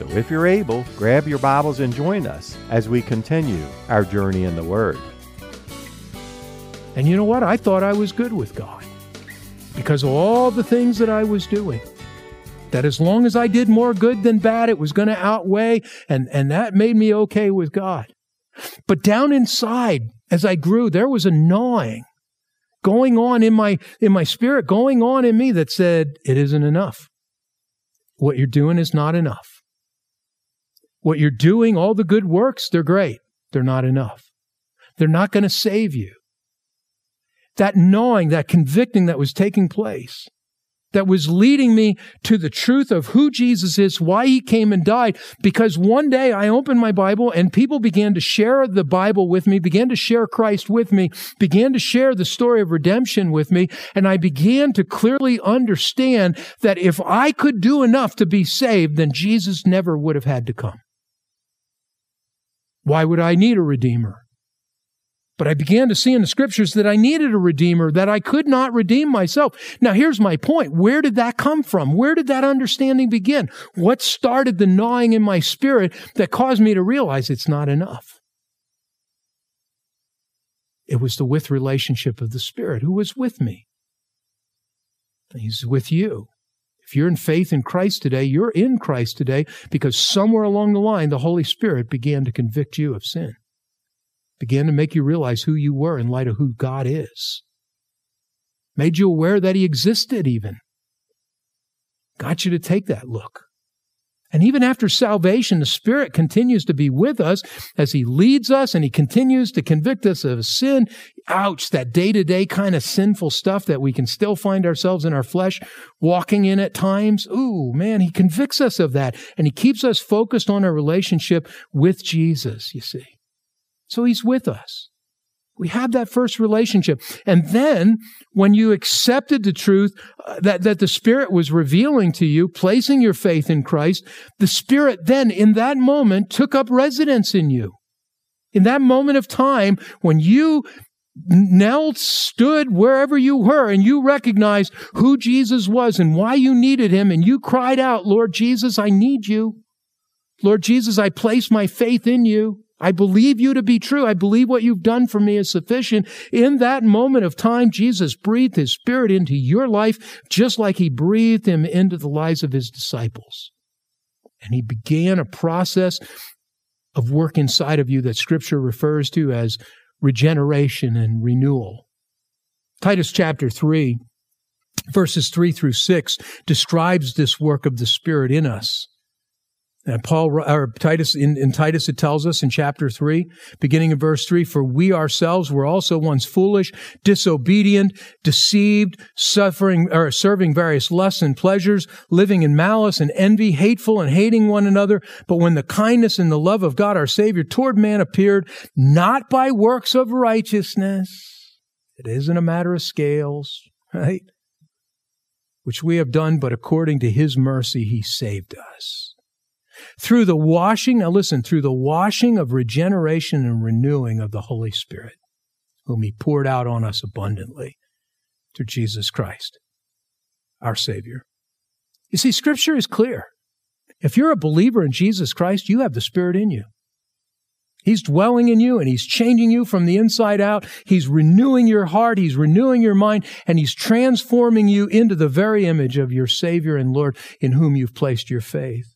So if you're able, grab your Bibles and join us as we continue our journey in the Word. And you know what? I thought I was good with God because of all the things that I was doing. That as long as I did more good than bad, it was going to outweigh, and, and that made me okay with God. But down inside, as I grew, there was a gnawing going on in my in my spirit, going on in me that said, It isn't enough. What you're doing is not enough. What you're doing, all the good works, they're great. They're not enough. They're not going to save you. That gnawing, that convicting that was taking place, that was leading me to the truth of who Jesus is, why he came and died. Because one day I opened my Bible and people began to share the Bible with me, began to share Christ with me, began to share the story of redemption with me. And I began to clearly understand that if I could do enough to be saved, then Jesus never would have had to come. Why would I need a redeemer? But I began to see in the scriptures that I needed a redeemer, that I could not redeem myself. Now, here's my point. Where did that come from? Where did that understanding begin? What started the gnawing in my spirit that caused me to realize it's not enough? It was the with relationship of the Spirit who was with me. He's with you. If you're in faith in Christ today, you're in Christ today because somewhere along the line, the Holy Spirit began to convict you of sin, began to make you realize who you were in light of who God is, made you aware that He existed, even. Got you to take that look. And even after salvation, the Spirit continues to be with us as He leads us and He continues to convict us of sin. Ouch, that day to day kind of sinful stuff that we can still find ourselves in our flesh walking in at times. Ooh, man, He convicts us of that and He keeps us focused on our relationship with Jesus, you see. So He's with us. We have that first relationship. And then when you accepted the truth uh, that, that the Spirit was revealing to you, placing your faith in Christ, the Spirit then in that moment took up residence in you. In that moment of time when you now stood wherever you were and you recognized who Jesus was and why you needed him and you cried out, Lord Jesus, I need you. Lord Jesus, I place my faith in you. I believe you to be true. I believe what you've done for me is sufficient. In that moment of time, Jesus breathed his spirit into your life, just like he breathed him into the lives of his disciples. And he began a process of work inside of you that scripture refers to as regeneration and renewal. Titus chapter 3, verses 3 through 6 describes this work of the Spirit in us. And Paul, or Titus, in, in Titus, it tells us in chapter 3, beginning in verse 3, for we ourselves were also once foolish, disobedient, deceived, suffering, or serving various lusts and pleasures, living in malice and envy, hateful and hating one another. But when the kindness and the love of God our Savior toward man appeared, not by works of righteousness, it isn't a matter of scales, right? Which we have done, but according to his mercy, he saved us through the washing, now listen, through the washing of regeneration and renewing of the Holy Spirit, whom He poured out on us abundantly through Jesus Christ, our Savior. You see, Scripture is clear. If you're a believer in Jesus Christ, you have the Spirit in you. He's dwelling in you and He's changing you from the inside out. He's renewing your heart. He's renewing your mind and He's transforming you into the very image of your Savior and Lord in whom you've placed your faith.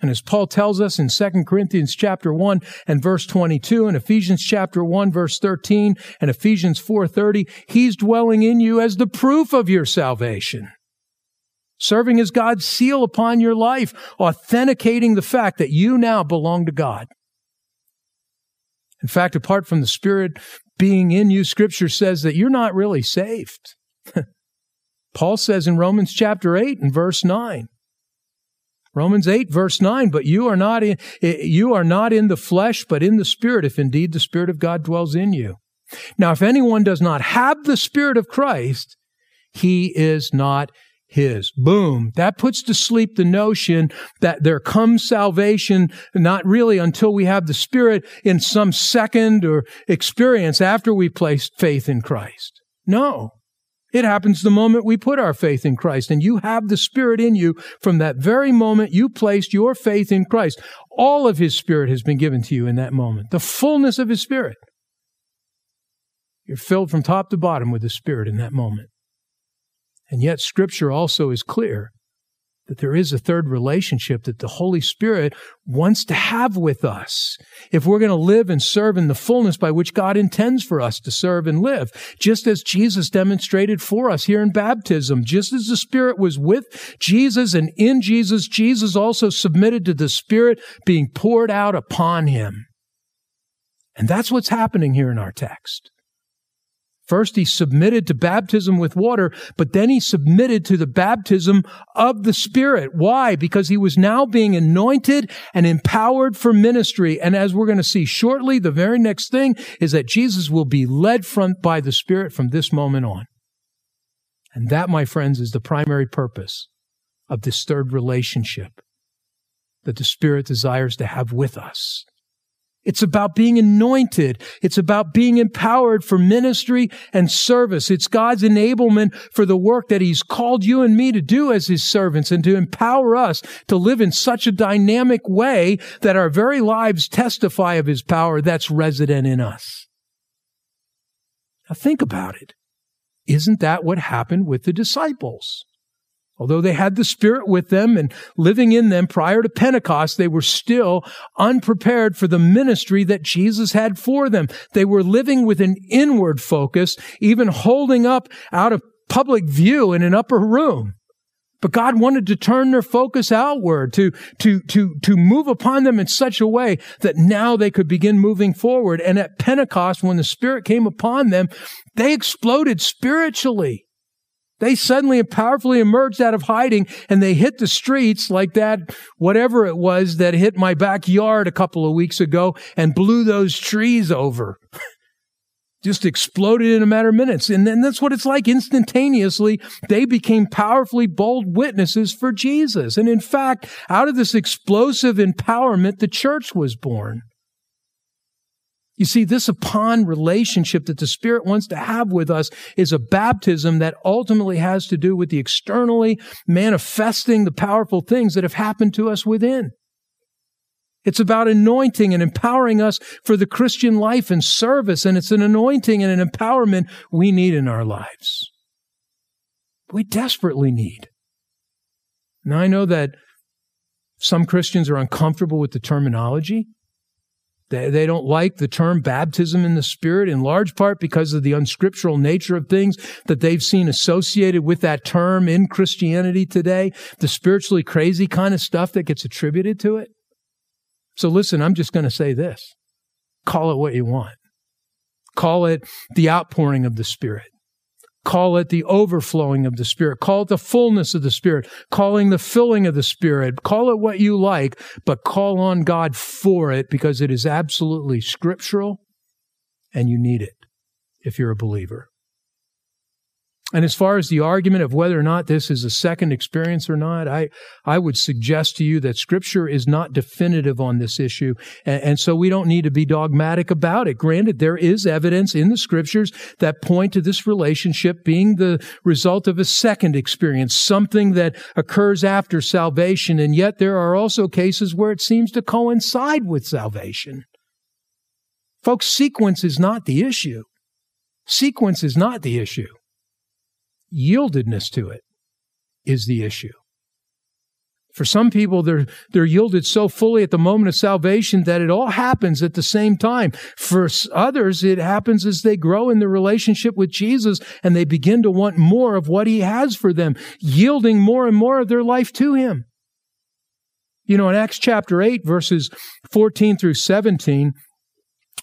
And as Paul tells us in 2 Corinthians chapter 1 and verse 22 and Ephesians chapter 1 verse 13 and Ephesians 4:30, he's dwelling in you as the proof of your salvation. Serving as God's seal upon your life, authenticating the fact that you now belong to God. In fact, apart from the Spirit being in you, Scripture says that you're not really saved. Paul says in Romans chapter 8 and verse 9, Romans 8 verse 9, but you are not in, eh, you are not in the flesh, but in the spirit, if indeed the spirit of God dwells in you. Now, if anyone does not have the spirit of Christ, he is not his. Boom. That puts to sleep the notion that there comes salvation not really until we have the Spirit in some second or experience after we place faith in Christ. No. It happens the moment we put our faith in Christ, and you have the Spirit in you from that very moment you placed your faith in Christ. All of His Spirit has been given to you in that moment, the fullness of His Spirit. You're filled from top to bottom with the Spirit in that moment. And yet, Scripture also is clear that there is a third relationship that the Holy Spirit wants to have with us if we're going to live and serve in the fullness by which God intends for us to serve and live, just as Jesus demonstrated for us here in baptism. Just as the Spirit was with Jesus and in Jesus, Jesus also submitted to the Spirit being poured out upon him. And that's what's happening here in our text. First, he submitted to baptism with water, but then he submitted to the baptism of the Spirit. Why? Because he was now being anointed and empowered for ministry. And as we're going to see shortly, the very next thing is that Jesus will be led from, by the Spirit from this moment on. And that, my friends, is the primary purpose of this third relationship that the Spirit desires to have with us. It's about being anointed. It's about being empowered for ministry and service. It's God's enablement for the work that He's called you and me to do as His servants and to empower us to live in such a dynamic way that our very lives testify of His power that's resident in us. Now think about it. Isn't that what happened with the disciples? Although they had the Spirit with them and living in them prior to Pentecost, they were still unprepared for the ministry that Jesus had for them. They were living with an inward focus, even holding up out of public view in an upper room. But God wanted to turn their focus outward, to, to, to, to move upon them in such a way that now they could begin moving forward. And at Pentecost, when the Spirit came upon them, they exploded spiritually. They suddenly and powerfully emerged out of hiding and they hit the streets like that, whatever it was that hit my backyard a couple of weeks ago and blew those trees over. Just exploded in a matter of minutes. And then that's what it's like instantaneously. They became powerfully bold witnesses for Jesus. And in fact, out of this explosive empowerment, the church was born. You see, this upon relationship that the Spirit wants to have with us is a baptism that ultimately has to do with the externally manifesting the powerful things that have happened to us within. It's about anointing and empowering us for the Christian life and service, and it's an anointing and an empowerment we need in our lives. We desperately need. Now, I know that some Christians are uncomfortable with the terminology. They, they don't like the term baptism in the Spirit in large part because of the unscriptural nature of things that they've seen associated with that term in Christianity today, the spiritually crazy kind of stuff that gets attributed to it. So listen, I'm just going to say this. Call it what you want. Call it the outpouring of the Spirit. Call it the overflowing of the Spirit. Call it the fullness of the Spirit. Calling the filling of the Spirit. Call it what you like, but call on God for it because it is absolutely scriptural and you need it if you're a believer. And as far as the argument of whether or not this is a second experience or not, I, I would suggest to you that scripture is not definitive on this issue. And, and, so we don't need to be dogmatic about it. Granted, there is evidence in the scriptures that point to this relationship being the result of a second experience, something that occurs after salvation. And yet there are also cases where it seems to coincide with salvation. Folks, sequence is not the issue. Sequence is not the issue yieldedness to it is the issue. For some people, they're, they're yielded so fully at the moment of salvation that it all happens at the same time. For others, it happens as they grow in the relationship with Jesus and they begin to want more of what he has for them, yielding more and more of their life to him. You know, in Acts chapter 8, verses 14 through 17,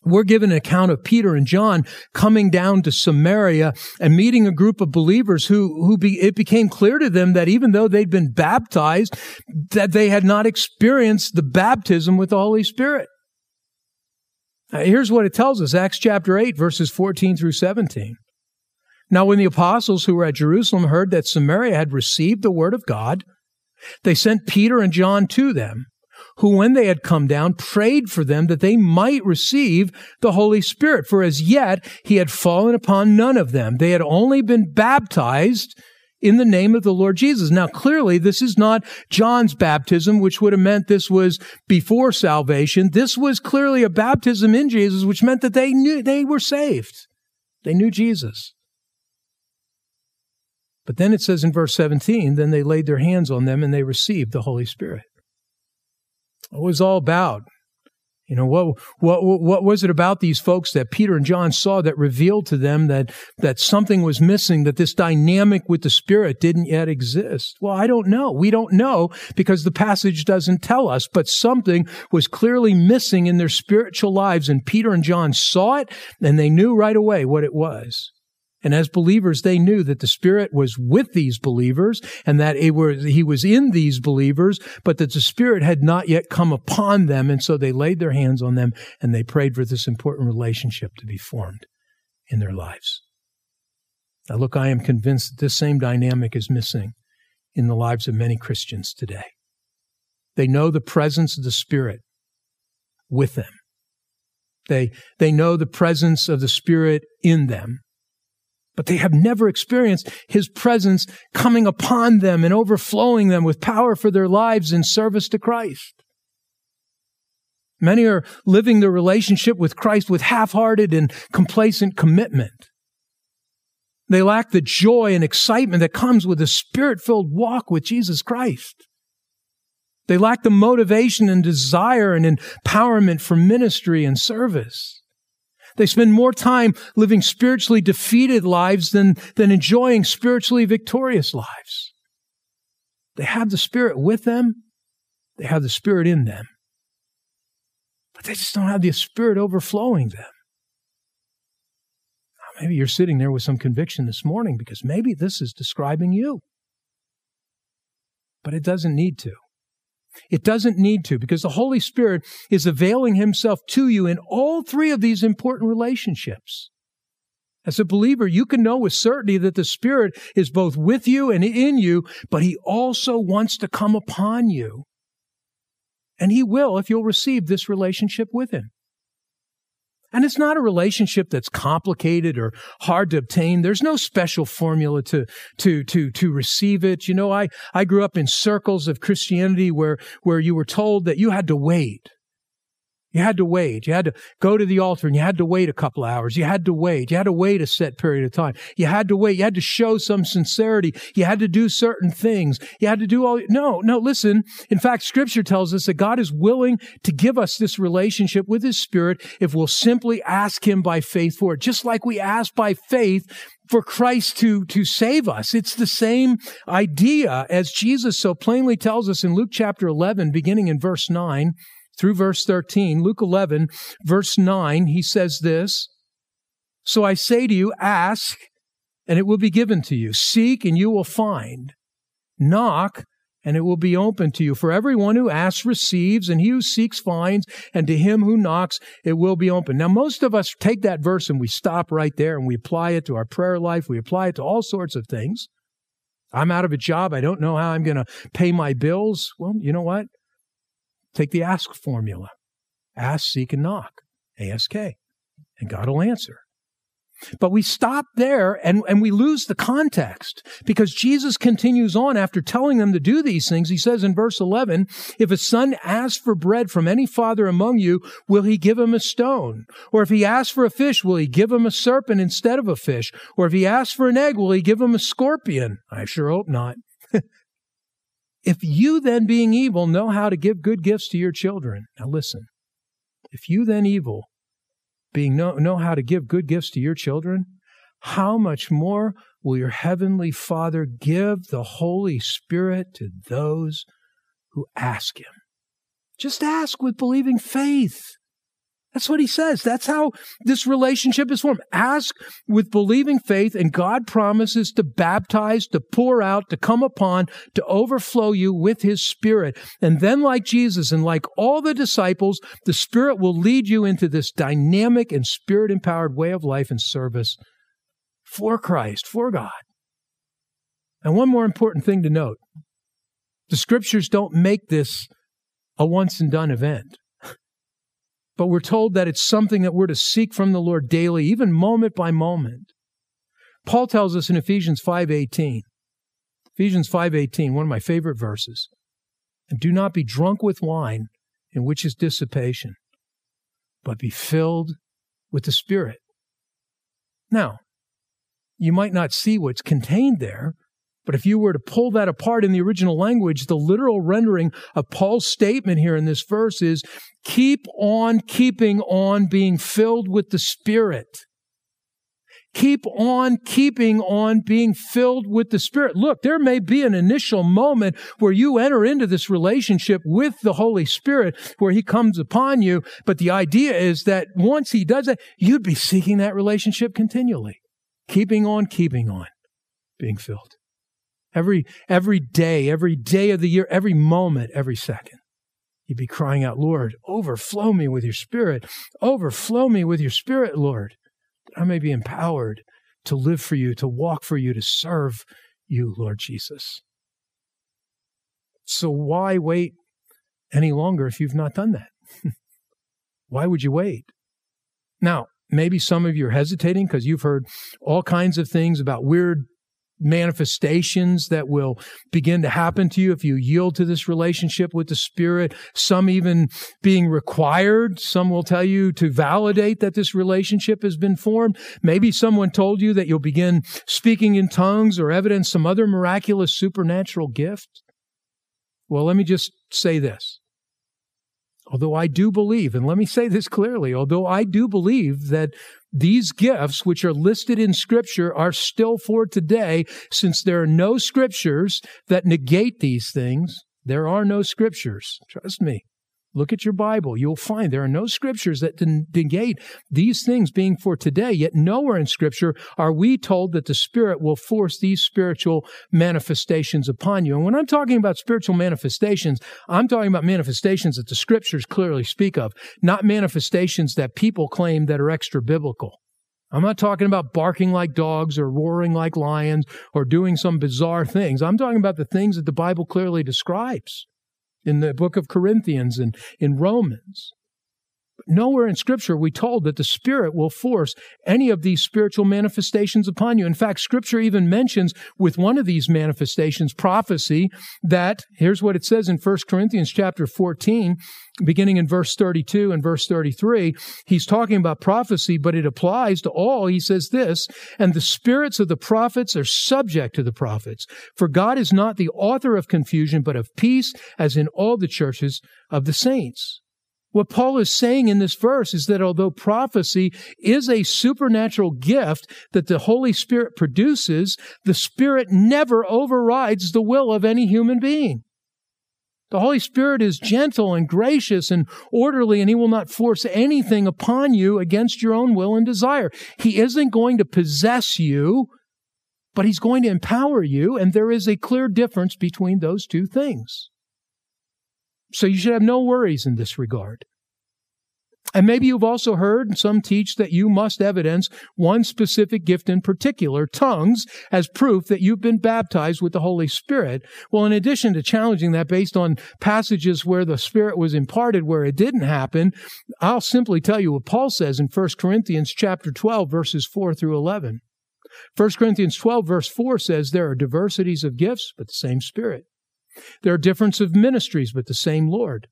we're given an account of Peter and John coming down to Samaria and meeting a group of believers who, who be, it became clear to them that even though they'd been baptized, that they had not experienced the baptism with the Holy Spirit. Uh, here's what it tells us Acts chapter 8, verses 14 through 17. Now, when the apostles who were at Jerusalem heard that Samaria had received the word of God, they sent Peter and John to them who, when they had come down, prayed for them that they might receive the Holy Spirit. For as yet he had fallen upon none of them. They had only been baptized in the name of the Lord Jesus. Now, clearly, this is not John's baptism, which would have meant this was before salvation. This was clearly a baptism in Jesus, which meant that they knew they were saved. They knew Jesus. But then it says in verse 17, then they laid their hands on them and they received the Holy Spirit. What was all about? You know, what, what, what was it about these folks that Peter and John saw that revealed to them that, that something was missing, that this dynamic with the Spirit didn't yet exist? Well, I don't know. We don't know because the passage doesn't tell us, but something was clearly missing in their spiritual lives and Peter and John saw it and they knew right away what it was. And as believers, they knew that the Spirit was with these believers and that was, he was in these believers, but that the Spirit had not yet come upon them. And so they laid their hands on them and they prayed for this important relationship to be formed in their lives. Now, look, I am convinced that this same dynamic is missing in the lives of many Christians today. They know the presence of the Spirit with them. They, they know the presence of the Spirit in them but they have never experienced his presence coming upon them and overflowing them with power for their lives in service to Christ. Many are living their relationship with Christ with half-hearted and complacent commitment. They lack the joy and excitement that comes with a spirit-filled walk with Jesus Christ. They lack the motivation and desire and empowerment for ministry and service. They spend more time living spiritually defeated lives than, than enjoying spiritually victorious lives. They have the Spirit with them. They have the Spirit in them. But they just don't have the Spirit overflowing them. Maybe you're sitting there with some conviction this morning because maybe this is describing you. But it doesn't need to. It doesn't need to because the Holy Spirit is availing himself to you in all three of these important relationships. As a believer, you can know with certainty that the Spirit is both with you and in you, but He also wants to come upon you. And He will if you'll receive this relationship with Him. And it's not a relationship that's complicated or hard to obtain. There's no special formula to, to, to, to receive it. You know, I, I grew up in circles of Christianity where, where you were told that you had to wait. You had to wait. You had to go to the altar and you had to wait a couple hours. You had to wait. You had to wait a set period of time. You had to wait. You had to show some sincerity. You had to do certain things. You had to do all. No, no, listen. In fact, scripture tells us that God is willing to give us this relationship with his spirit if we'll simply ask him by faith for it. Just like we ask by faith for Christ to, to save us. It's the same idea as Jesus so plainly tells us in Luke chapter 11, beginning in verse 9 through verse 13, Luke 11, verse 9, he says this So I say to you, ask, and it will be given to you. Seek, and you will find. Knock, and it will be open to you. For everyone who asks receives, and he who seeks finds, and to him who knocks it will be open. Now, most of us take that verse and we stop right there and we apply it to our prayer life. We apply it to all sorts of things. I'm out of a job. I don't know how I'm going to pay my bills. Well, you know what? Take the ask formula ask, seek, and knock. ASK. And God will answer. But we stop there and, and we lose the context because Jesus continues on after telling them to do these things. He says in verse 11, if a son asks for bread from any father among you, will he give him a stone? Or if he asks for a fish, will he give him a serpent instead of a fish? Or if he asks for an egg, will he give him a scorpion? I sure hope not. If you then, being evil, know how to give good gifts to your children, now listen, if you then, evil, being know, know how to give good gifts to your children, how much more will your heavenly Father give the Holy Spirit to those who ask Him? Just ask with believing faith. That's what he says. That's how this relationship is formed. Ask with believing faith, and God promises to baptize, to pour out, to come upon, to overflow you with his spirit. And then, like Jesus and like all the disciples, the spirit will lead you into this dynamic and spirit empowered way of life and service for Christ, for God. And one more important thing to note the scriptures don't make this a once and done event. But we're told that it's something that we're to seek from the Lord daily, even moment by moment. Paul tells us in Ephesians 5:18. Ephesians 5:18, one of my favorite verses. And do not be drunk with wine, in which is dissipation, but be filled with the Spirit. Now, you might not see what's contained there, but if you were to pull that apart in the original language, the literal rendering of Paul's statement here in this verse is keep on keeping on being filled with the Spirit. Keep on keeping on being filled with the Spirit. Look, there may be an initial moment where you enter into this relationship with the Holy Spirit where He comes upon you. But the idea is that once He does that, you'd be seeking that relationship continually. Keeping on, keeping on, being filled. Every, every day, every day of the year, every moment, every second. You'd be crying out, Lord, overflow me with your spirit. Overflow me with your spirit, Lord. That I may be empowered to live for you, to walk for you, to serve you, Lord Jesus. So why wait any longer if you've not done that? why would you wait? Now, maybe some of you are hesitating because you've heard all kinds of things about weird manifestations that will begin to happen to you if you yield to this relationship with the Spirit. Some even being required. Some will tell you to validate that this relationship has been formed. Maybe someone told you that you'll begin speaking in tongues or evidence some other miraculous supernatural gift. Well, let me just say this. Although I do believe, and let me say this clearly, although I do believe that these gifts, which are listed in Scripture, are still for today, since there are no Scriptures that negate these things. There are no Scriptures. Trust me. Look at your Bible. You'll find there are no scriptures that negate these things being for today. Yet nowhere in scripture are we told that the Spirit will force these spiritual manifestations upon you. And when I'm talking about spiritual manifestations, I'm talking about manifestations that the scriptures clearly speak of, not manifestations that people claim that are extra biblical. I'm not talking about barking like dogs or roaring like lions or doing some bizarre things. I'm talking about the things that the Bible clearly describes in the book of Corinthians and in Romans. Nowhere in Scripture we told that the Spirit will force any of these spiritual manifestations upon you. In fact, Scripture even mentions with one of these manifestations, prophecy, that here's what it says in 1 Corinthians chapter 14, beginning in verse 32 and verse 33. He's talking about prophecy, but it applies to all. He says this, and the spirits of the prophets are subject to the prophets. For God is not the author of confusion, but of peace, as in all the churches of the saints. What Paul is saying in this verse is that although prophecy is a supernatural gift that the Holy Spirit produces, the Spirit never overrides the will of any human being. The Holy Spirit is gentle and gracious and orderly, and He will not force anything upon you against your own will and desire. He isn't going to possess you, but He's going to empower you, and there is a clear difference between those two things. So you should have no worries in this regard. And maybe you've also heard some teach that you must evidence one specific gift in particular, tongues, as proof that you've been baptized with the Holy Spirit. Well, in addition to challenging that based on passages where the Spirit was imparted where it didn't happen, I'll simply tell you what Paul says in 1 Corinthians chapter 12 verses 4 through 11. 1 Corinthians 12 verse 4 says there are diversities of gifts, but the same Spirit. There are differences of ministries, but the same Lord.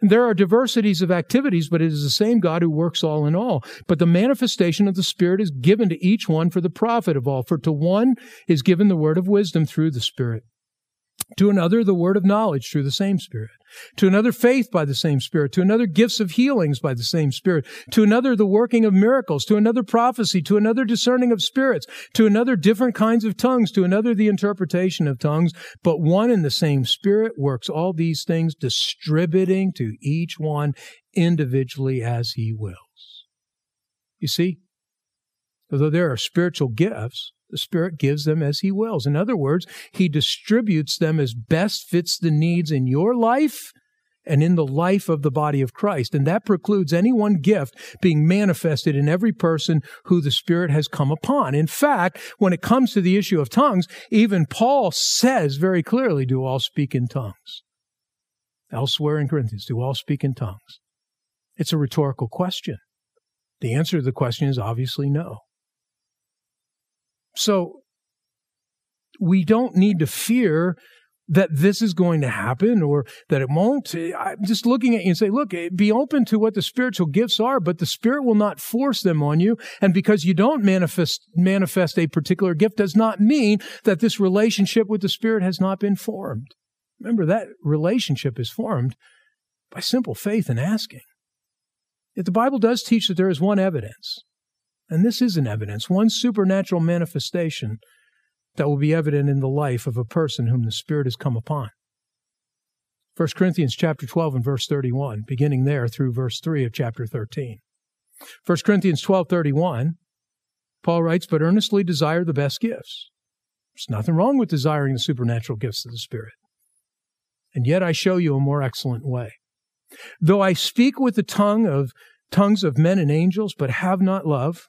And there are diversities of activities, but it is the same God who works all in all. But the manifestation of the Spirit is given to each one for the profit of all. For to one is given the word of wisdom through the Spirit to another the word of knowledge through the same Spirit, to another faith by the same Spirit, to another gifts of healings by the same Spirit, to another the working of miracles, to another prophecy, to another discerning of spirits, to another different kinds of tongues, to another the interpretation of tongues. But one and the same Spirit works all these things, distributing to each one individually as he wills. You see, although there are spiritual gifts, the Spirit gives them as He wills. In other words, He distributes them as best fits the needs in your life and in the life of the body of Christ. And that precludes any one gift being manifested in every person who the Spirit has come upon. In fact, when it comes to the issue of tongues, even Paul says very clearly, do all speak in tongues. Elsewhere in Corinthians, do all speak in tongues? It's a rhetorical question. The answer to the question is obviously no. So we don't need to fear that this is going to happen or that it won't. I'm just looking at you and say, look, eh, be open to what the spiritual gifts are, but the Spirit will not force them on you. And because you don't manifest, manifest a particular gift does not mean that this relationship with the Spirit has not been formed. Remember, that relationship is formed by simple faith and asking. Yet the Bible does teach that there is one evidence and this is an evidence, one supernatural manifestation that will be evident in the life of a person whom the Spirit has come upon. 1 Corinthians chapter 12 and verse 31, beginning there through verse 3 of chapter 13. 1 Corinthians 12:31, Paul writes, "But earnestly desire the best gifts." There's nothing wrong with desiring the supernatural gifts of the Spirit. And yet I show you a more excellent way. Though I speak with the tongue of tongues of men and angels, but have not love,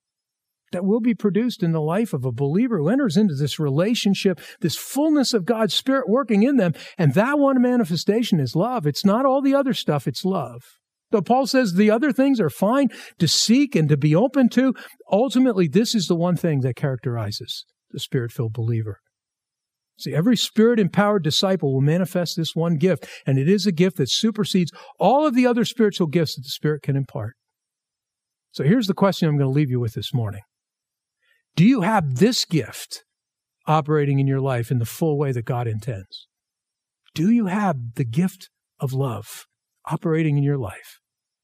that will be produced in the life of a believer who enters into this relationship, this fullness of God's Spirit working in them. And that one manifestation is love. It's not all the other stuff, it's love. Though Paul says the other things are fine to seek and to be open to, ultimately, this is the one thing that characterizes the Spirit filled believer. See, every spirit empowered disciple will manifest this one gift, and it is a gift that supersedes all of the other spiritual gifts that the Spirit can impart. So here's the question I'm going to leave you with this morning do you have this gift operating in your life in the full way that God intends? Do you have the gift of love operating in your life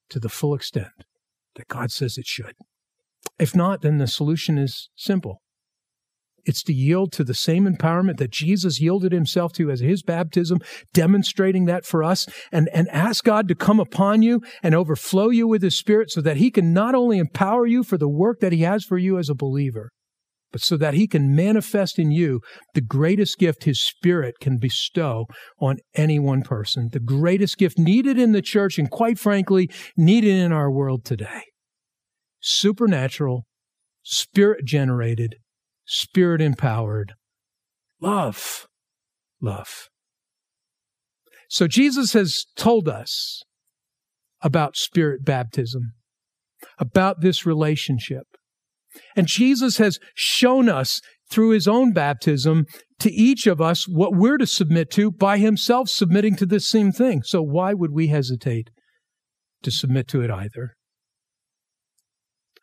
to the full extent that God says it should? If not, then the solution is simple. It's to yield to the same empowerment that Jesus yielded himself to as his baptism, demonstrating that for us, and, and ask God to come upon you and overflow you with his spirit so that he can not only empower you for the work that he has for you as a believer, but so that he can manifest in you the greatest gift his spirit can bestow on any one person, the greatest gift needed in the church and quite frankly, needed in our world today. Supernatural, spirit generated, spirit empowered love. Love. So Jesus has told us about spirit baptism, about this relationship. And Jesus has shown us through his own baptism to each of us what we're to submit to by himself submitting to this same thing. So why would we hesitate to submit to it either?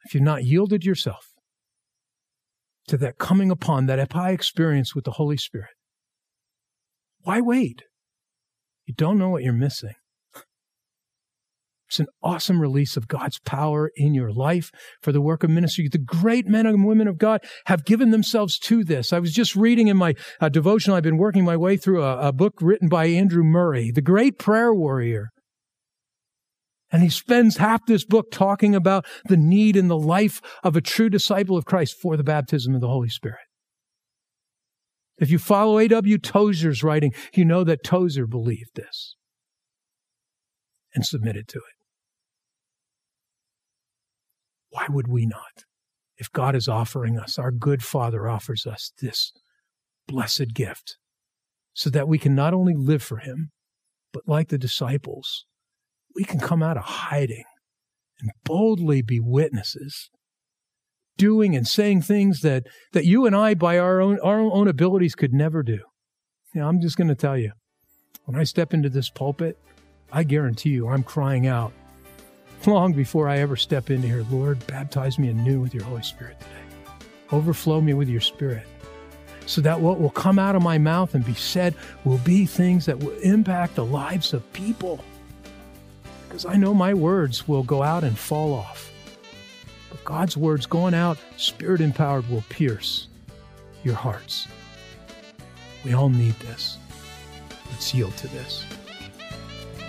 If you've not yielded yourself to that coming upon, that high experience with the Holy Spirit, why wait? You don't know what you're missing. It's an awesome release of God's power in your life for the work of ministry. The great men and women of God have given themselves to this. I was just reading in my uh, devotional, I've been working my way through a, a book written by Andrew Murray, the great prayer warrior. And he spends half this book talking about the need in the life of a true disciple of Christ for the baptism of the Holy Spirit. If you follow A.W. Tozer's writing, you know that Tozer believed this and submitted to it. Why would we not? If God is offering us, our good Father offers us this blessed gift so that we can not only live for Him, but like the disciples, we can come out of hiding and boldly be witnesses, doing and saying things that, that you and I, by our own, our own abilities, could never do. Know, I'm just going to tell you, when I step into this pulpit, I guarantee you I'm crying out long before I ever step into here, Lord, baptize me anew with your Holy Spirit today. Overflow me with your Spirit. So that what will come out of my mouth and be said will be things that will impact the lives of people. Because I know my words will go out and fall off. But God's words going out, spirit empowered, will pierce your hearts. We all need this. Let's yield to this.